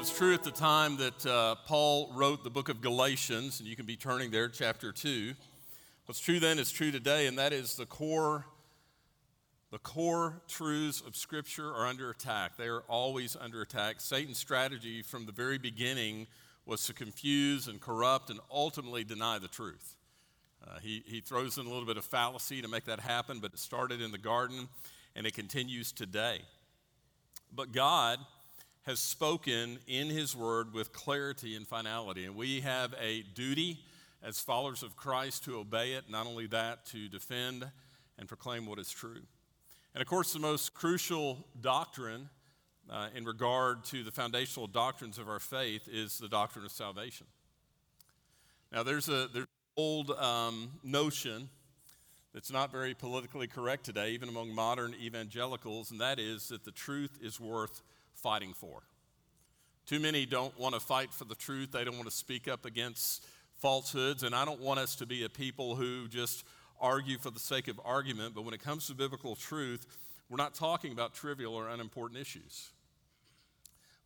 was true at the time that uh, Paul wrote the book of Galatians, and you can be turning there, chapter 2. What's true then is true today, and that is the core, the core truths of Scripture are under attack. They are always under attack. Satan's strategy from the very beginning was to confuse and corrupt and ultimately deny the truth. Uh, he, he throws in a little bit of fallacy to make that happen, but it started in the garden and it continues today. But God, has spoken in his word with clarity and finality. And we have a duty as followers of Christ to obey it, not only that, to defend and proclaim what is true. And of course, the most crucial doctrine uh, in regard to the foundational doctrines of our faith is the doctrine of salvation. Now, there's a there's an old um, notion that's not very politically correct today, even among modern evangelicals, and that is that the truth is worth fighting for. Too many don't want to fight for the truth, they don't want to speak up against falsehoods, and I don't want us to be a people who just argue for the sake of argument, but when it comes to biblical truth, we're not talking about trivial or unimportant issues.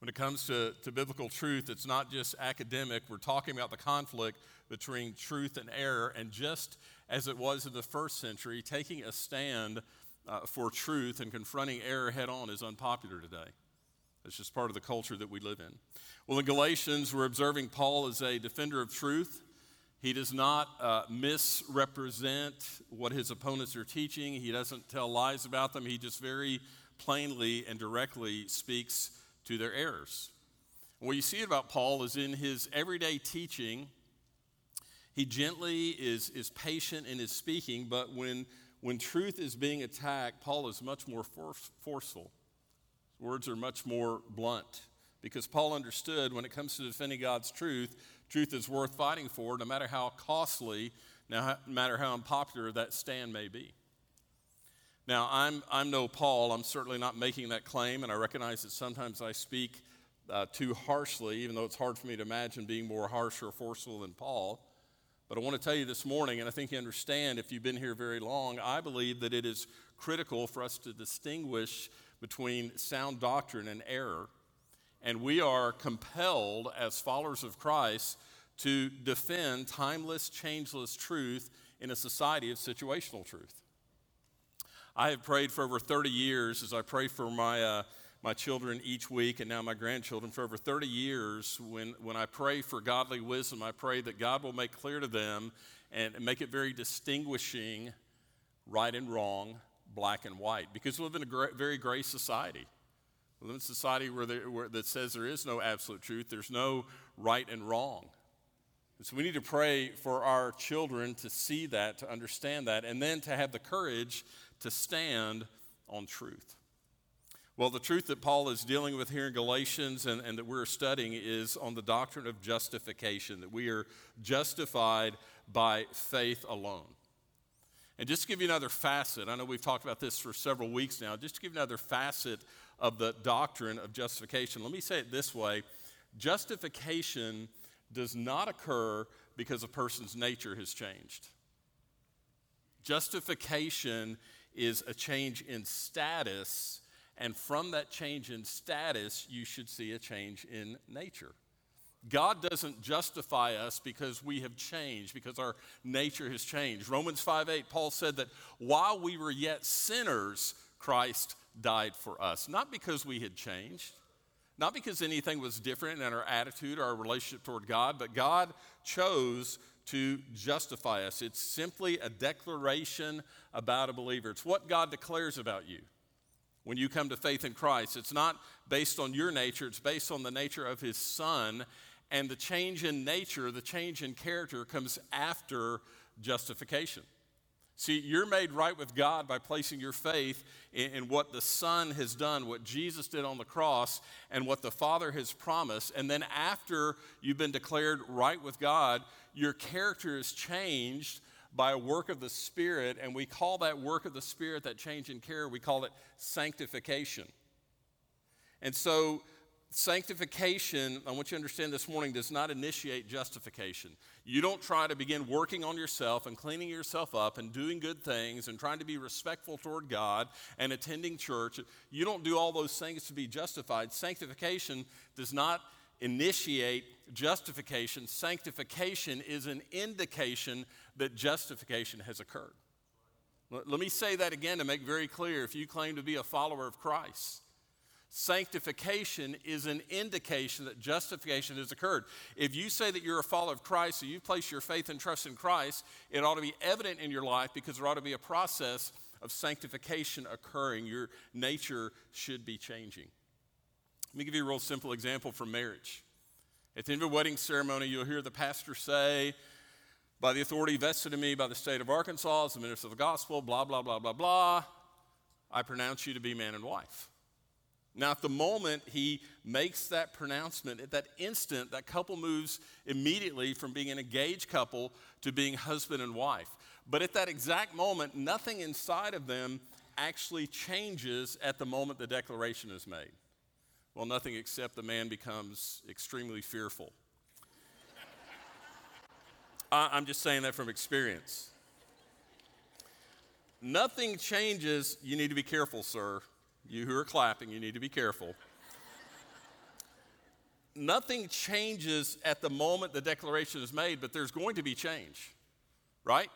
When it comes to, to biblical truth, it's not just academic. We're talking about the conflict between truth and error. And just as it was in the first century, taking a stand uh, for truth and confronting error head on is unpopular today. It's just part of the culture that we live in. Well, in Galatians, we're observing Paul as a defender of truth. He does not uh, misrepresent what his opponents are teaching, he doesn't tell lies about them. He just very plainly and directly speaks to their errors. And what you see about Paul is in his everyday teaching, he gently is, is patient in his speaking, but when, when truth is being attacked, Paul is much more force, forceful. Words are much more blunt because Paul understood when it comes to defending God's truth, truth is worth fighting for no matter how costly, no matter how unpopular that stand may be. Now, I'm, I'm no Paul. I'm certainly not making that claim, and I recognize that sometimes I speak uh, too harshly, even though it's hard for me to imagine being more harsh or forceful than Paul. But I want to tell you this morning, and I think you understand if you've been here very long, I believe that it is critical for us to distinguish between sound doctrine and error. And we are compelled, as followers of Christ, to defend timeless, changeless truth in a society of situational truth. I have prayed for over 30 years as I pray for my, uh, my children each week and now my grandchildren. For over 30 years, when, when I pray for godly wisdom, I pray that God will make clear to them and make it very distinguishing right and wrong, black and white because we live in a very gray society. We live in a society where, there, where that says there is no absolute truth, there's no right and wrong. And so we need to pray for our children to see that, to understand that, and then to have the courage to stand on truth. Well, the truth that Paul is dealing with here in Galatians and, and that we're studying is on the doctrine of justification, that we are justified by faith alone. And just to give you another facet, I know we've talked about this for several weeks now, just to give you another facet of the doctrine of justification, let me say it this way justification does not occur because a person's nature has changed. Justification is a change in status, and from that change in status, you should see a change in nature. God doesn't justify us because we have changed, because our nature has changed. Romans 5 8, Paul said that while we were yet sinners, Christ died for us. Not because we had changed, not because anything was different in our attitude or our relationship toward God, but God chose to justify us. It's simply a declaration about a believer, it's what God declares about you when you come to faith in Christ. It's not based on your nature, it's based on the nature of His Son and the change in nature, the change in character comes after justification. See, you're made right with God by placing your faith in, in, what the Son has done, what Jesus did on the cross, and what the Father has promised. And then after you've been declared right with God, your character is changed by a work of the Spirit, and we call that work of the Spirit, that change in care, we call it sanctification. And so sanctification, I want you to understand this morning, does not initiate justification. You don't try to begin working on yourself and cleaning yourself up and doing good things and trying to be respectful toward God and attending church. You don't do all those things to be justified. Sanctification does not initiate justification. Sanctification is an indication that justification has occurred. Let me say that again to make very clear if you claim to be a follower of Christ. Sanctification is an indication that justification has occurred. If you say that you're a follower of Christ, so you place your faith and trust in Christ, it ought to be evident in your life because there ought to be a process of sanctification occurring. Your nature should be changing. Let me give you a real simple example from marriage. At the end of a wedding ceremony, you'll hear the pastor say, by the authority vested in me by the state of Arkansas as the minister of the gospel, blah, blah, blah, blah, blah, I pronounce you to be man and wife. Now, at the moment he makes that pronouncement, at that instant, that couple moves immediately from being an engaged couple to being husband and wife. But at that exact moment, nothing inside of them actually changes at the moment the declaration is made. Well, nothing except the man becomes extremely fearful. I'm just saying that from experience. Nothing changes. You need to be careful, sir. You who are clapping, you need to be careful. Nothing changes at the moment the declaration is made, but there's going to be change, right?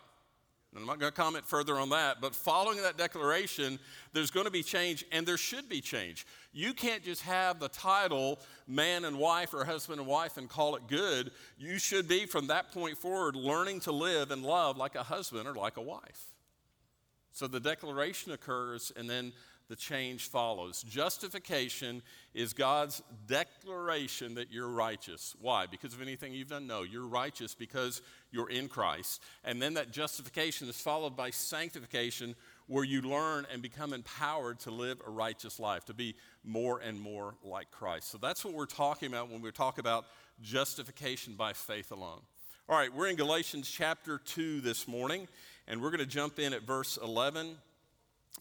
And I'm not going to comment further on that, but following that declaration, there's going to be change, and there should be change. You can't just have the title man and wife or husband and wife and call it good. You should be, from that point forward, learning to live and love like a husband or like a wife. So the declaration occurs, and then the change follows. Justification is God's declaration that you're righteous. Why? Because of anything you've done? No, you're righteous because you're in Christ. And then that justification is followed by sanctification, where you learn and become empowered to live a righteous life, to be more and more like Christ. So that's what we're talking about when we talk about justification by faith alone. All right, we're in Galatians chapter 2 this morning, and we're going to jump in at verse 11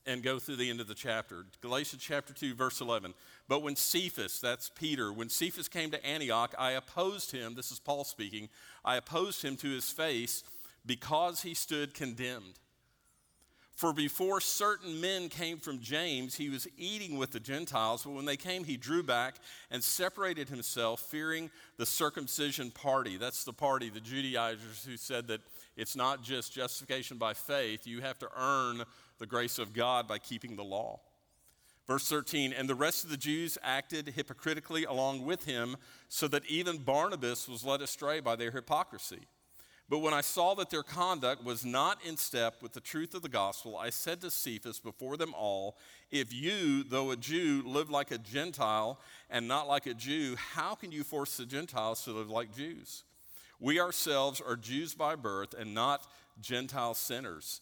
and go through the end of the chapter. Galatians chapter 2, verse 11. But when Cephas, that's Peter, when Cephas came to Antioch, I opposed him, this is Paul speaking, I opposed him to his face because he stood condemned. For before certain men came from James, he was eating with the Gentiles, but when they came, he drew back and separated himself, fearing the circumcision party. That's the party, the Judaizers, who said that it's not just justification by faith, you have to earn the grace of God by keeping the law. Verse 13, and the rest of the Jews acted hypocritically along with him, so that even Barnabas was led astray by their hypocrisy. But when I saw that their conduct was not in step with the truth of the gospel, I said to Cephas before them all, If you, though a Jew, live like a Gentile and not like a Jew, how can you force the Gentiles to live like Jews? We ourselves are Jews by birth and not Gentile sinners.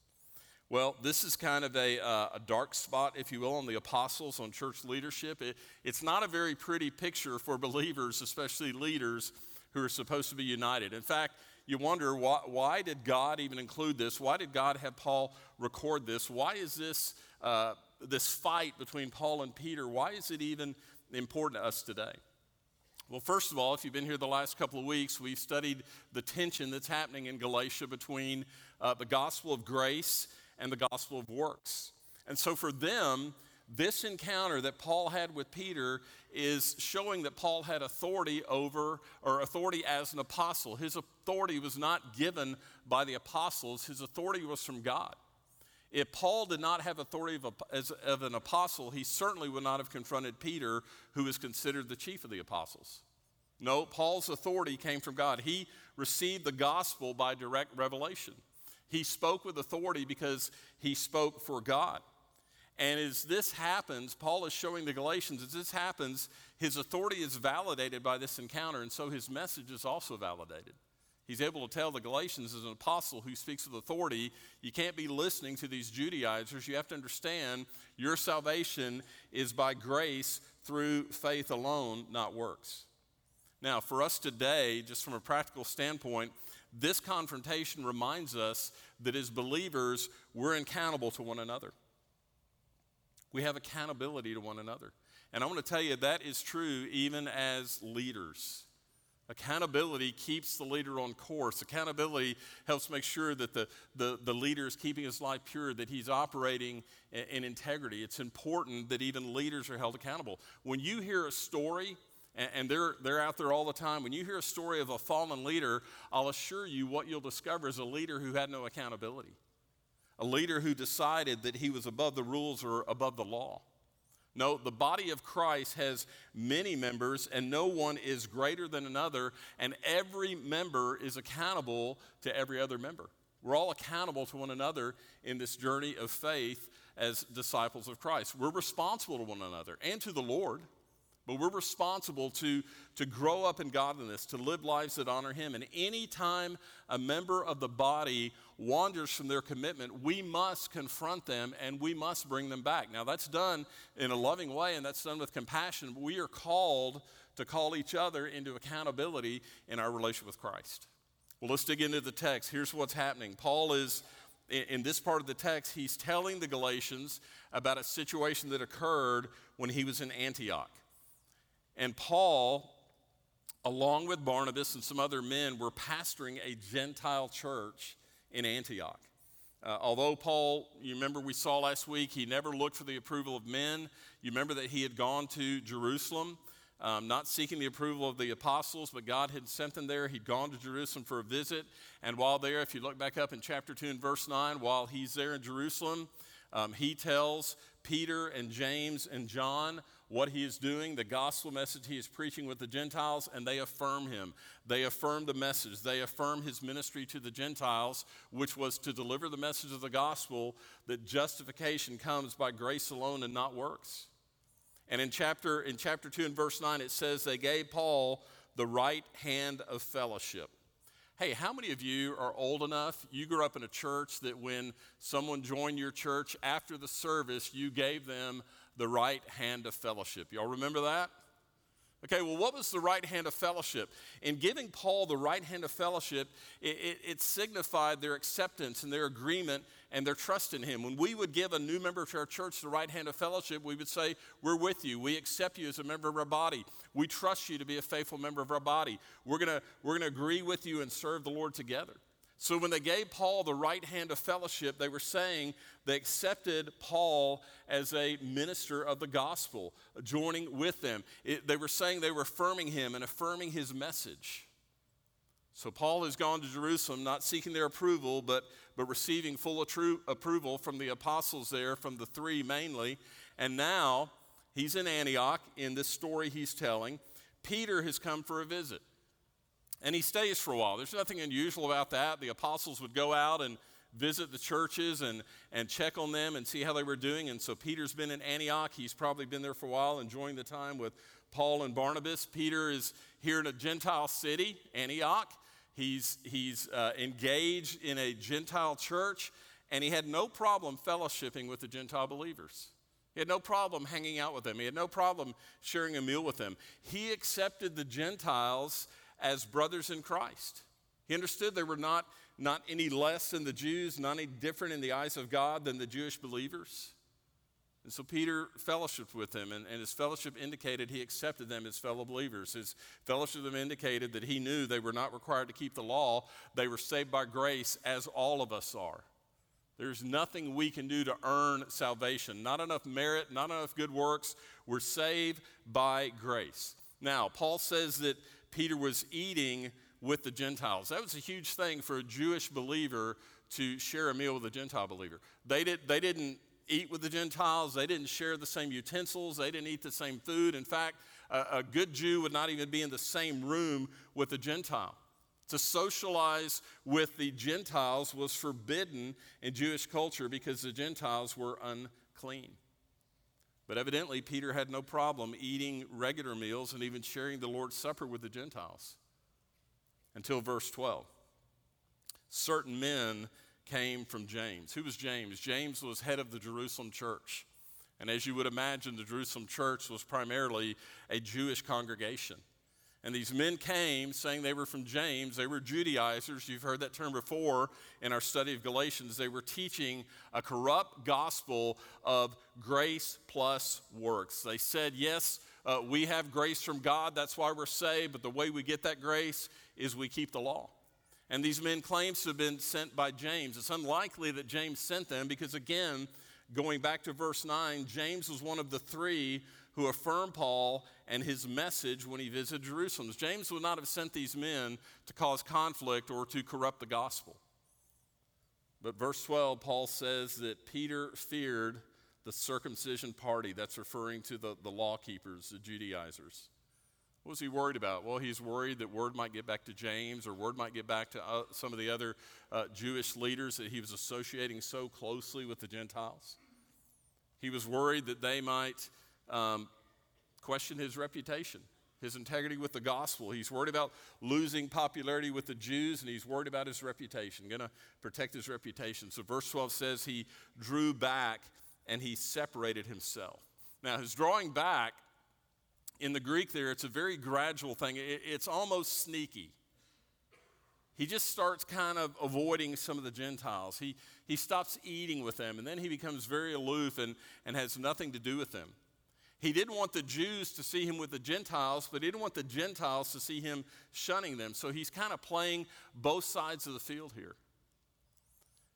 Well, this is kind of a, uh, a dark spot, if you will, on the apostles, on church leadership. It, it's not a very pretty picture for believers, especially leaders who are supposed to be united. In fact, you wonder why, why did God even include this? Why did God have Paul record this? Why is this, uh, this fight between Paul and Peter, why is it even important to us today? Well, first of all, if you've been here the last couple of weeks, we've studied the tension that's happening in Galatia between uh, the gospel of grace and the gospel of works. And so for them, this encounter that Paul had with Peter is showing that Paul had authority over, or authority as an apostle. His authority was not given by the apostles, his authority was from God. If Paul did not have authority of, as, of an apostle, he certainly would not have confronted Peter, who is considered the chief of the apostles. No, Paul's authority came from God. He received the gospel by direct revelation. He spoke with authority because he spoke for God. And as this happens, Paul is showing the Galatians, as this happens, his authority is validated by this encounter, and so his message is also validated. He's able to tell the Galatians, as an apostle who speaks with authority, you can't be listening to these Judaizers. You have to understand your salvation is by grace through faith alone, not works. Now, for us today, just from a practical standpoint, this confrontation reminds us that as believers, we're accountable to one another. We have accountability to one another. And I want to tell you that is true even as leaders. Accountability keeps the leader on course. Accountability helps make sure that the, the, the leader is keeping his life pure, that he's operating in, in integrity. It's important that even leaders are held accountable. When you hear a story, and, they're, they're out there all the time, when you hear a story of a fallen leader, I'll assure you what you'll discover is a leader who had no accountability, a leader who decided that he was above the rules or above the law. No, the body of Christ has many members, and no one is greater than another, and every member is accountable to every other member. We're all accountable to one another in this journey of faith as disciples of Christ. We're responsible to one another and to the Lord. But we're responsible to, to grow up in godliness, to live lives that honor Him. And anytime a member of the body wanders from their commitment, we must confront them and we must bring them back. Now, that's done in a loving way and that's done with compassion. We are called to call each other into accountability in our relationship with Christ. Well, let's dig into the text. Here's what's happening. Paul is, in this part of the text, he's telling the Galatians about a situation that occurred when he was in Antioch. And Paul, along with Barnabas and some other men, were pastoring a Gentile church in Antioch. Uh, although Paul, you remember we saw last week, he never looked for the approval of men. You remember that he had gone to Jerusalem, um, not seeking the approval of the apostles, but God had sent them there. He'd gone to Jerusalem for a visit. And while there, if you look back up in chapter 2 and verse 9, while he's there in Jerusalem, um, he tells Peter and James and John what he is doing, the gospel message he is preaching with the Gentiles, and they affirm him. They affirm the message. They affirm his ministry to the Gentiles, which was to deliver the message of the gospel that justification comes by grace alone and not works. And in chapter, in chapter 2 and verse 9, it says they gave Paul the right hand of fellowship. Hey, how many of you are old enough? You grew up in a church that when someone joined your church after the service, you gave them the right hand of fellowship. Y'all remember that? Okay, well, what was the right hand of fellowship? In giving Paul the right hand of fellowship, it, it, it, signified their acceptance and their agreement and their trust in him. When we would give a new member to our church the right hand of fellowship, we would say, We're with you. We accept you as a member of our body. We trust you to be a faithful member of our body. We're going to we're going to agree with you and serve the Lord together. So when they gave Paul the right hand of fellowship, they were saying they accepted Paul as a minister of the gospel, joining with them. It, they were saying they were affirming him and affirming his message. So Paul has gone to Jerusalem, not seeking their approval, but, but receiving full approval from the apostles there, from the three mainly. And now he's in Antioch in this story he's telling. Peter has come for a visit. And he stays for a while. There's nothing unusual about that. The apostles would go out and visit the churches and, and check on them and see how they were doing. And so Peter's been in Antioch. He's probably been there for a while, enjoying the time with Paul and Barnabas. Peter is here in a Gentile city, Antioch. He's, he's uh, engaged in a Gentile church, and he had no problem fellowshipping with the Gentile believers. He had no problem hanging out with them. He had no problem sharing a meal with them. He accepted the Gentiles as brothers in Christ. He understood they were not, not any less than the Jews, not any different in the eyes of God than the Jewish believers. And so Peter fellowshiped with them, and, and, his fellowship indicated he accepted them as fellow believers. His fellowship with them indicated that he knew they were not required to keep the law, they were saved by grace, as all of us are. There's nothing we can do to earn salvation, not enough merit, not enough good works. We're saved by grace. Now, Paul says that Peter was eating with the Gentiles. That was a huge thing for a Jewish believer to share a meal with a Gentile believer. They, did, they didn't eat with the Gentiles, they didn't share the same utensils, they didn't eat the same food. In fact, a, a good Jew would not even be in the same room with a Gentile. To socialize with the Gentiles was forbidden in Jewish culture because the Gentiles were unclean. But evidently, Peter had no problem eating regular meals and even sharing the Lord's Supper with the Gentiles. Until verse 12. Certain men came from James. Who was James? James was head of the Jerusalem church. And as you would imagine, the Jerusalem church was primarily a Jewish congregation. And these men came saying they were from James. They were Judaizers. You've heard that term before in our study of Galatians. They were teaching a corrupt gospel of grace plus works. They said, yes, uh, we have grace from God. That's why we're saved. But the way we get that grace is we keep the law. And these men claim to have been sent by James. It's unlikely that James sent them because, again, going back to verse 9, James was one of the three who affirmed Paul and his message when he visited Jerusalem. James would not have sent these men to cause conflict or to corrupt the gospel. But verse 12, Paul says that Peter feared the circumcision party. That's referring to the, the law keepers, the Judaizers. What was he worried about? Well, he's worried that word might get back to James or word might get back to uh, some of the other uh, Jewish leaders that he was associating so closely with the Gentiles. He was worried that they might um, question his reputation, his integrity with the gospel. He's worried about losing popularity with the Jews and he's worried about his reputation, going to protect his reputation. So, verse 12 says he drew back and he separated himself. Now, his drawing back in the Greek there, it's a very gradual thing, it's almost sneaky. He just starts kind of avoiding some of the Gentiles. He, he stops eating with them, and then he becomes very aloof and, and has nothing to do with them. He didn't want the Jews to see him with the Gentiles, but he didn't want the Gentiles to see him shunning them. So he's kind of playing both sides of the field here.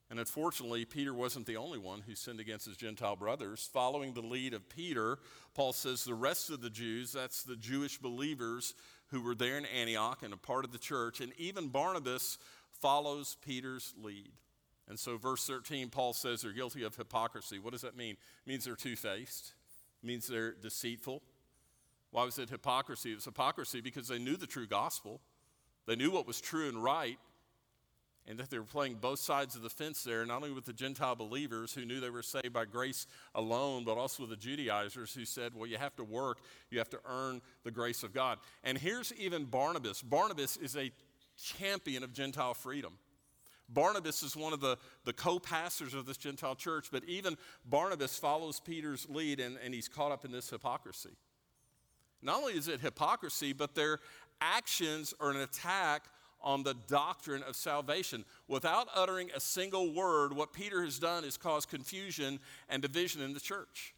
And unfortunately, Peter wasn't the only one who sinned against his Gentile brothers. Following the lead of Peter, Paul says the rest of the Jews, that's the Jewish believers who were there in Antioch and a part of the church, and even Barnabas follows Peter's lead. And so, verse 13, Paul says they're guilty of hypocrisy. What does that mean? It means they're two faced, means they're deceitful. Why was it hypocrisy? It was hypocrisy because they knew the true gospel, they knew what was true and right, and that they were playing both sides of the fence there, not only with the Gentile believers who knew they were saved by grace alone, but also with the Judaizers who said, well, you have to work, you have to earn the grace of God. And here's even Barnabas. Barnabas is a champion of Gentile freedom. Barnabas is one of the, the co pastors of this Gentile church, but even Barnabas follows Peter's lead and, and he's caught up in this hypocrisy. Not only is it hypocrisy, but their actions are an attack on the doctrine of salvation. Without uttering a single word, what Peter has done is caused confusion and division in the church.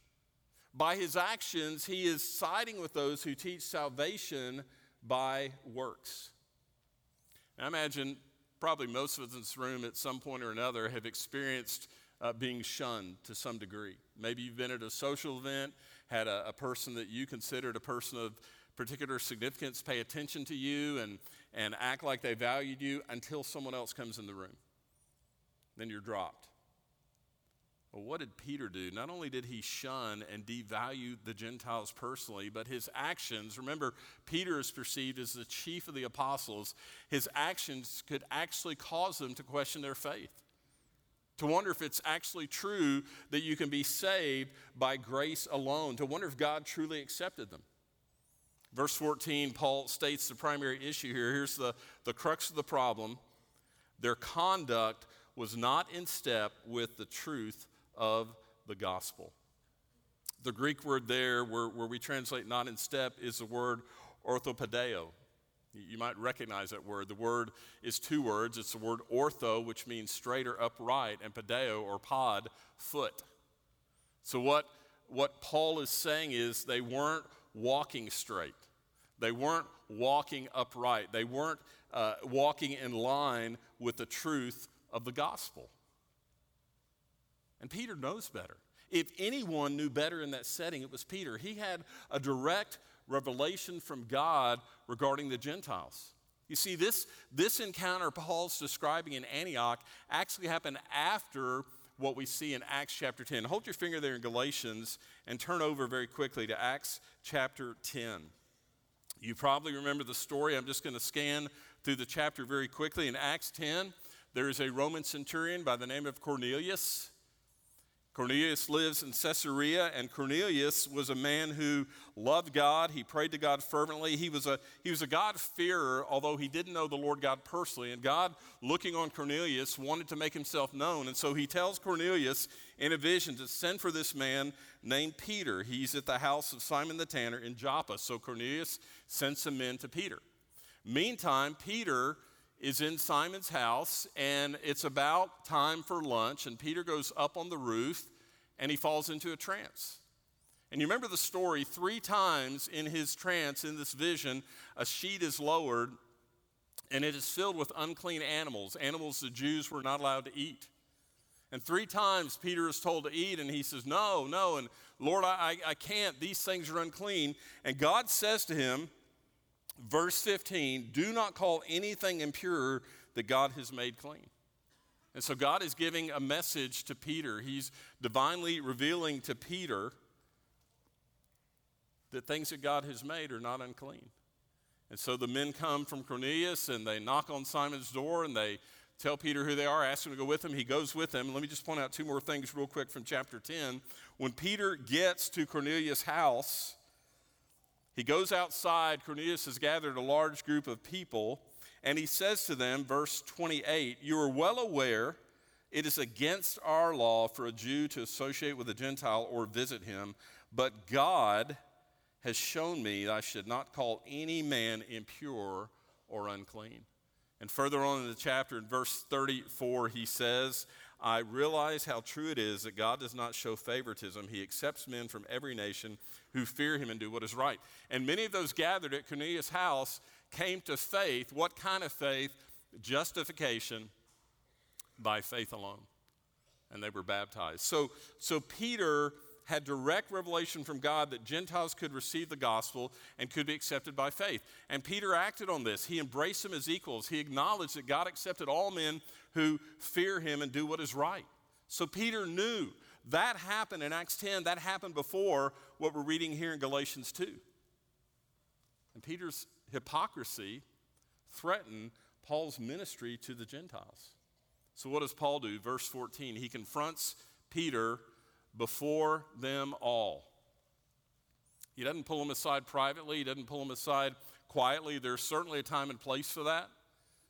By his actions, he is siding with those who teach salvation by works. I imagine probably most of us in this room at some point or another have experienced uh, being shunned to some degree. Maybe you've been at a social event, had a, a person that you considered a person of particular significance pay attention to you and, and act like they valued you until someone else comes in the room. Then you're dropped. Well, what did Peter do? Not only did he shun and devalue the Gentiles personally, but his actions, remember, Peter is perceived as the chief of the apostles, his actions could actually cause them to question their faith. To wonder if it's actually true that you can be saved by grace alone. To wonder if God truly accepted them. Verse 14, Paul states the primary issue here. Here's the, the crux of the problem their conduct was not in step with the truth of the gospel. The Greek word there, where, where we translate not in step, is the word orthopedeo. You might recognize that word. The word is two words. It's the word ortho, which means straight or upright, and pedeo or pod, foot. So, what, what Paul is saying is they weren't walking straight. They weren't walking upright. They weren't uh, walking in line with the truth of the gospel. And Peter knows better. If anyone knew better in that setting, it was Peter. He had a direct revelation from God regarding the Gentiles. You see, this, this encounter Paul's describing in Antioch actually happened after what we see in Acts chapter 10. Hold your finger there in Galatians and turn over very quickly to Acts chapter 10. You probably remember the story. I'm just going to scan through the chapter very quickly. In Acts 10, there is a Roman centurion by the name of Cornelius. Cornelius lives in Caesarea, and Cornelius was a man who loved God. He prayed to God fervently. He was a, he was a God-fearer, although he didn't know the Lord God personally. And God, looking on Cornelius, wanted to make himself known. And so he tells Cornelius in a vision to send for this man named Peter. He's at the house of Simon the tanner in Joppa. So Cornelius sends some men to Peter. Meantime, Peter is in Simon's house, and it's about time for lunch, and Peter goes up on the roof and he falls into a trance. And you remember the story three times in his trance, in this vision, a sheet is lowered and it is filled with unclean animals, animals the Jews were not allowed to eat. And three times Peter is told to eat, and he says, No, no, and Lord, I, I can't. These things are unclean. And God says to him, verse 15, do not call anything impure that God has made clean. And so God is giving a message to Peter. He's divinely revealing to Peter that things that God has made are not unclean. And so the men come from Cornelius and they knock on Simon's door and they tell Peter who they are, ask him to go with them. He goes with them. Let me just point out two more things real quick from chapter 10. When Peter gets to Cornelius' house, he goes outside. Cornelius has gathered a large group of people, and he says to them, verse 28, You are well aware it is against our law for a Jew to associate with a Gentile or visit him, but God has shown me that I should not call any man impure or unclean. And further on in the chapter, in verse 34, he says, I realize how true it is that God does not show favoritism. He accepts men from every nation who fear him and do what is right. And many of those gathered at Cornelius' house came to faith. What kind of faith? Justification by faith alone. And they were baptized. So, so Peter had direct revelation from God that Gentiles could receive the gospel and could be accepted by faith. And Peter acted on this. He embraced them as equals. He acknowledged that God accepted all men who fear him and do what is right. So Peter knew that happened in Acts 10. That happened before what we're reading here in Galatians 2. And Peter's hypocrisy threatened Paul's ministry to the Gentiles. So, what does Paul do? Verse 14, he confronts Peter before them all. He doesn't pull them aside privately, he doesn't pull them aside quietly. There's certainly a time and place for that.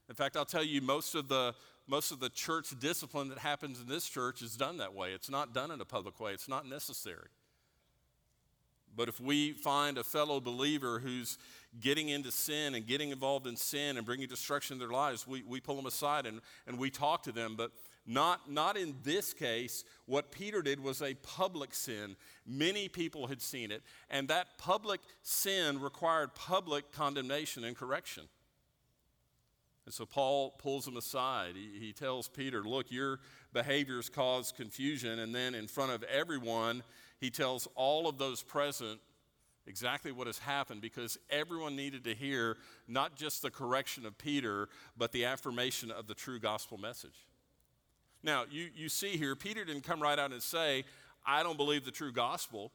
In fact, I'll tell you, most of the most of the church discipline that happens in this church is done that way. It's not done in a public way, it's not necessary. But if we find a fellow believer who's getting into sin and getting involved in sin and bringing destruction to their lives, we, we pull them aside and, and we talk to them. But not, not in this case. What Peter did was a public sin. Many people had seen it, and that public sin required public condemnation and correction. And so Paul pulls him aside. He, he tells Peter, Look, your behaviors cause confusion. And then in front of everyone, he tells all of those present exactly what has happened because everyone needed to hear not just the correction of Peter, but the affirmation of the true gospel message. Now, you, you see here, Peter didn't come right out and say, I don't believe the true gospel.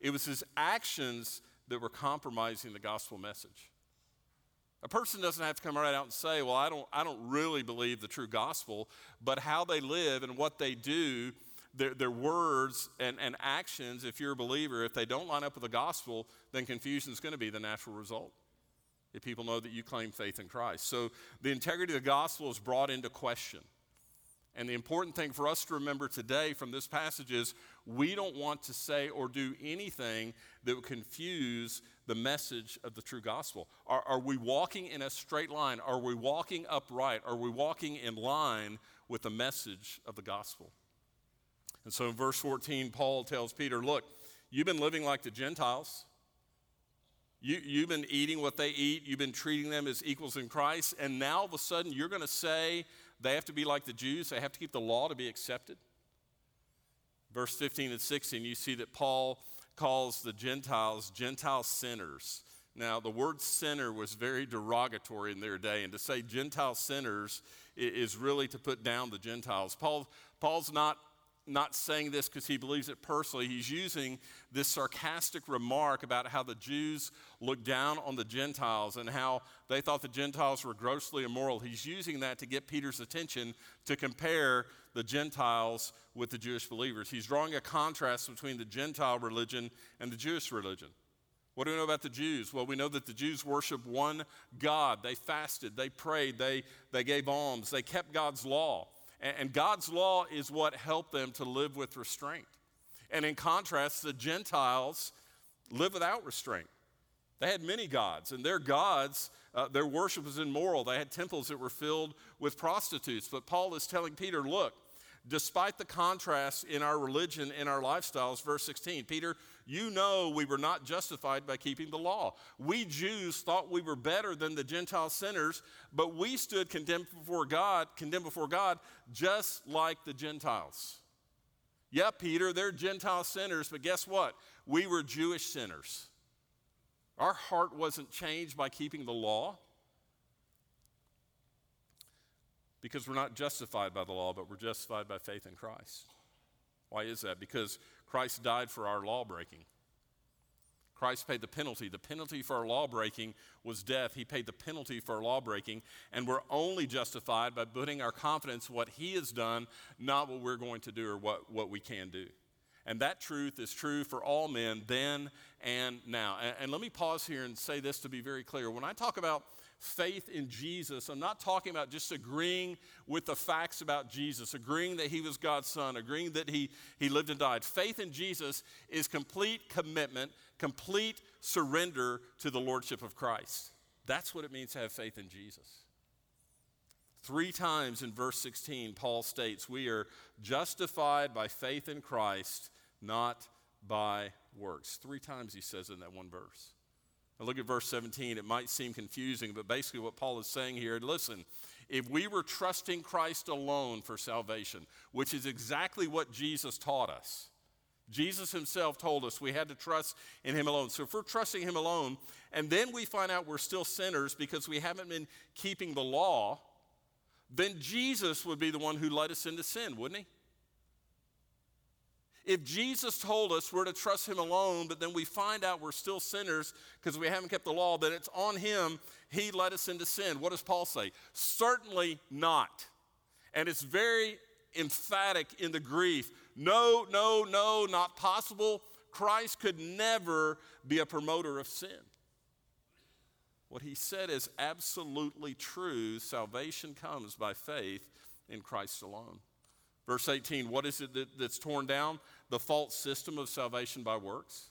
It was his actions that were compromising the gospel message. A person doesn't have to come right out and say, Well, I don't, I don't really believe the true gospel, but how they live and what they do, their, their words and, and actions, if you're a believer, if they don't line up with the gospel, then confusion is going to be the natural result. If people know that you claim faith in Christ. So the integrity of the gospel is brought into question. And the important thing for us to remember today from this passage is we don't want to say or do anything that would confuse the message of the true gospel. Are, are we walking in a straight line? Are we walking upright? Are we walking in line with the message of the gospel? And so in verse 14, Paul tells Peter, Look, you've been living like the Gentiles. You, you've been eating what they eat. You've been treating them as equals in Christ. And now all of a sudden, you're going to say they have to be like the Jews. They have to keep the law to be accepted. Verse 15 and 16, you see that Paul calls the Gentiles Gentile sinners. Now, the word sinner was very derogatory in their day, and to say Gentile sinners is really to put down the Gentiles. Paul, Paul's not not saying this because he believes it personally. He's using this sarcastic remark about how the Jews looked down on the Gentiles and how they thought the Gentiles were grossly immoral. He's using that to get Peter's attention to compare the Gentiles with the Jewish believers. He's drawing a contrast between the Gentile religion and the Jewish religion. What do we know about the Jews? Well, we know that the Jews worship one God. They fasted, they prayed, they, they gave alms, they kept God's law. And God's law is what helped them to live with restraint. And in contrast, the Gentiles live without restraint. They had many gods, and their gods, uh, their worship was immoral. They had temples that were filled with prostitutes. But Paul is telling Peter, look, despite the contrast in our religion and our lifestyles, verse 16, Peter, you know we were not justified by keeping the law. We Jews thought we were better than the Gentile sinners, but we stood condemned before God, condemned before God, just like the Gentiles. Yeah, Peter, they're Gentile sinners, but guess what? We were Jewish sinners. Our heart wasn't changed by keeping the law because we're not justified by the law, but we're justified by faith in Christ. Why is that? Because Christ died for our law breaking. Christ paid the penalty. The penalty for our law breaking was death. He paid the penalty for our law breaking, and we're only justified by putting our confidence in what He has done, not what we're going to do or what, what we can do. And that truth is true for all men then and now. And, and let me pause here and say this to be very clear. When I talk about faith in Jesus, I'm not talking about just agreeing with the facts about Jesus, agreeing that he was God's son, agreeing that he, he lived and died. Faith in Jesus is complete commitment, complete surrender to the lordship of Christ. That's what it means to have faith in Jesus. Three times in verse 16, Paul states, We are justified by faith in Christ, not by works. Three times he says in that one verse. Now look at verse 17. It might seem confusing, but basically what Paul is saying here listen, if we were trusting Christ alone for salvation, which is exactly what Jesus taught us, Jesus himself told us we had to trust in him alone. So if we're trusting him alone, and then we find out we're still sinners because we haven't been keeping the law, then Jesus would be the one who led us into sin, wouldn't he? If Jesus told us we're to trust him alone, but then we find out we're still sinners because we haven't kept the law, then it's on him. He led us into sin. What does Paul say? Certainly not. And it's very emphatic in the Greek. No, no, no, not possible. Christ could never be a promoter of sin. What he said is absolutely true. Salvation comes by faith in Christ alone. Verse 18, what is it that, that's torn down? The false system of salvation by works.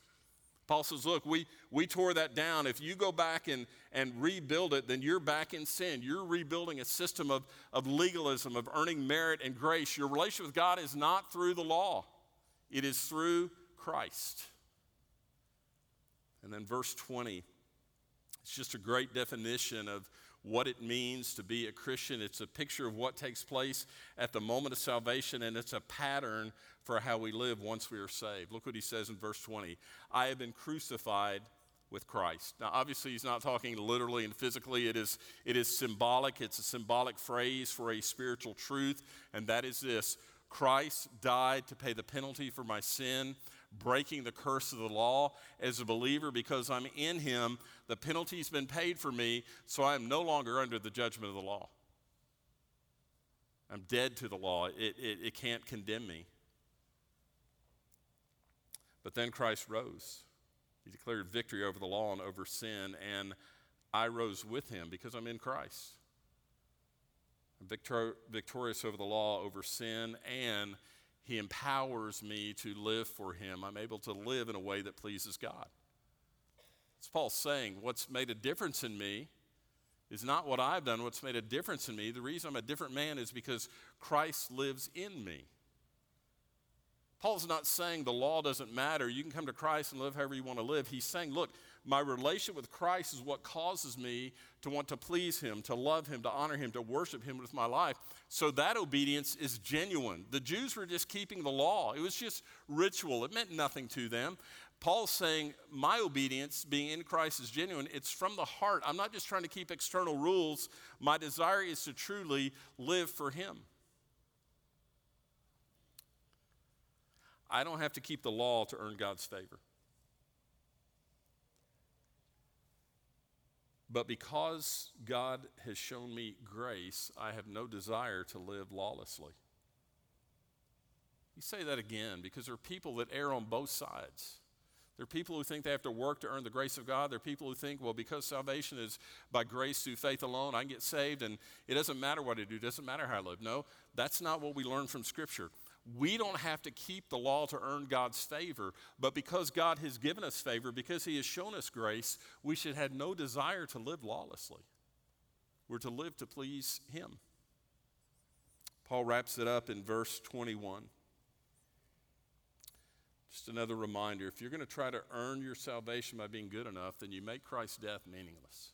Paul says, Look, we, we tore that down. If you go back and, and rebuild it, then you're back in sin. You're rebuilding a system of, of legalism, of earning merit and grace. Your relationship with God is not through the law, it is through Christ. And then verse 20, it's just a great definition of what it means to be a Christian. It's a picture of what takes place at the moment of salvation, and it's a pattern for how we live once we are saved. Look what he says in verse 20 I have been crucified with Christ. Now, obviously, he's not talking literally and physically. It is, it is symbolic. It's a symbolic phrase for a spiritual truth, and that is this Christ died to pay the penalty for my sin breaking the curse of the law as a believer because I'm in him. The penalty's been paid for me, so I am no longer under the judgment of the law. I'm dead to the law, it, it, it can't condemn me. But then Christ rose. He declared victory over the law and over sin, and I rose with him because I'm in Christ. I'm victor- victorious over the law, over sin, and he empowers me to live for Him. I'm able to live in a way that pleases God. As Paul saying, what's made a difference in me is not what I've done. What's made a difference in me, the reason I'm a different man is because Christ lives in me. Paul's not saying the law doesn't matter. You can come to Christ and live however you want to live. He's saying, look, my relationship with Christ is what causes me to want to please Him, to love Him, to honor Him, to worship Him with my life. So that obedience is genuine. The Jews were just keeping the law, it was just ritual, it meant nothing to them. Paul's saying, My obedience, being in Christ, is genuine. It's from the heart. I'm not just trying to keep external rules. My desire is to truly live for Him. I don't have to keep the law to earn God's favor. But because God has shown me grace, I have no desire to live lawlessly. You say that again because there are people that err on both sides. There are people who think they have to work to earn the grace of God. There are people who think, well, because salvation is by grace through faith alone, I can get saved and it doesn't matter what I do, it doesn't matter how I live. No, that's not what we learn from Scripture. We don't have to keep the law to earn God's favor, but because God has given us favor, because He has shown us grace, we should have no desire to live lawlessly. We're to live to please Him. Paul wraps it up in verse 21. Just another reminder if you're going to try to earn your salvation by being good enough, then you make Christ's death meaningless.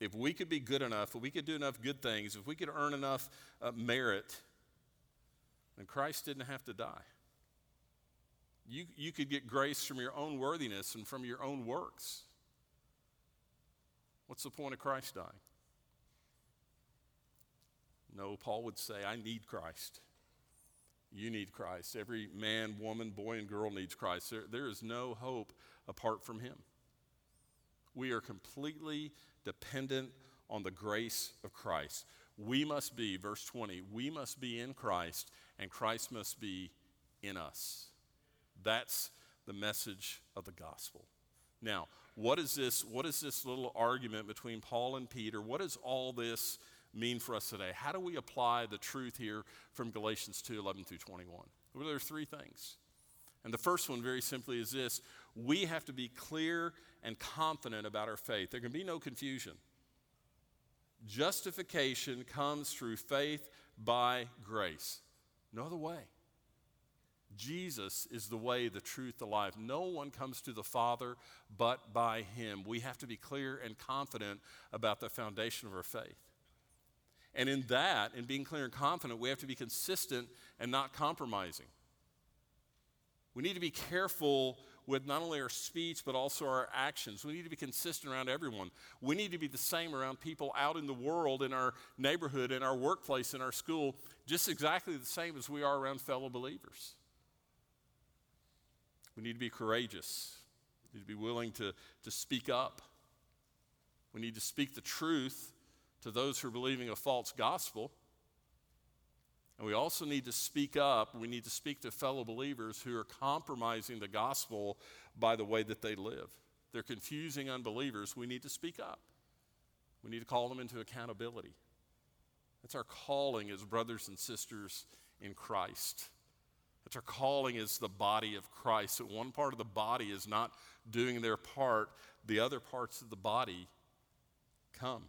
If we could be good enough, if we could do enough good things, if we could earn enough uh, merit, then Christ didn't have to die. You, you could get grace from your own worthiness and from your own works. What's the point of Christ dying? No, Paul would say, I need Christ. You need Christ. Every man, woman, boy, and girl needs Christ. There, there is no hope apart from Him. We are completely dependent on the grace of Christ. We must be, verse 20, we must be in Christ, and Christ must be in us. That's the message of the gospel. Now, what is this? What is this little argument between Paul and Peter? What is all this mean for us today? How do we apply the truth here from Galatians 2 11 through 21? Well, there are three things. And the first one, very simply, is this we have to be clear and confident about our faith. There can be no confusion. Justification comes through faith by grace. No other way. Jesus is the way, the truth, the life. No one comes to the Father but by Him. We have to be clear and confident about the foundation of our faith. And in that, in being clear and confident, we have to be consistent and not compromising. We need to be careful with not only our speech, but also our actions. We need to be consistent around everyone. We need to be the same around people out in the world, in our neighborhood, in our workplace, in our school, just exactly the same as we are around fellow believers. We need to be courageous. We need to be willing to, to speak up. We need to speak the truth to those who are believing a false gospel. And we also need to speak up. We need to speak to fellow believers who are compromising the gospel by the way that they live. They're confusing unbelievers. We need to speak up. We need to call them into accountability. That's our calling as brothers and sisters in Christ. That's our calling as the body of Christ. That one part of the body is not doing their part, the other parts of the body come.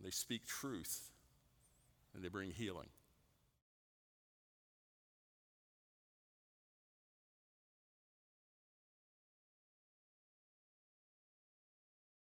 And they speak truth and they bring healing.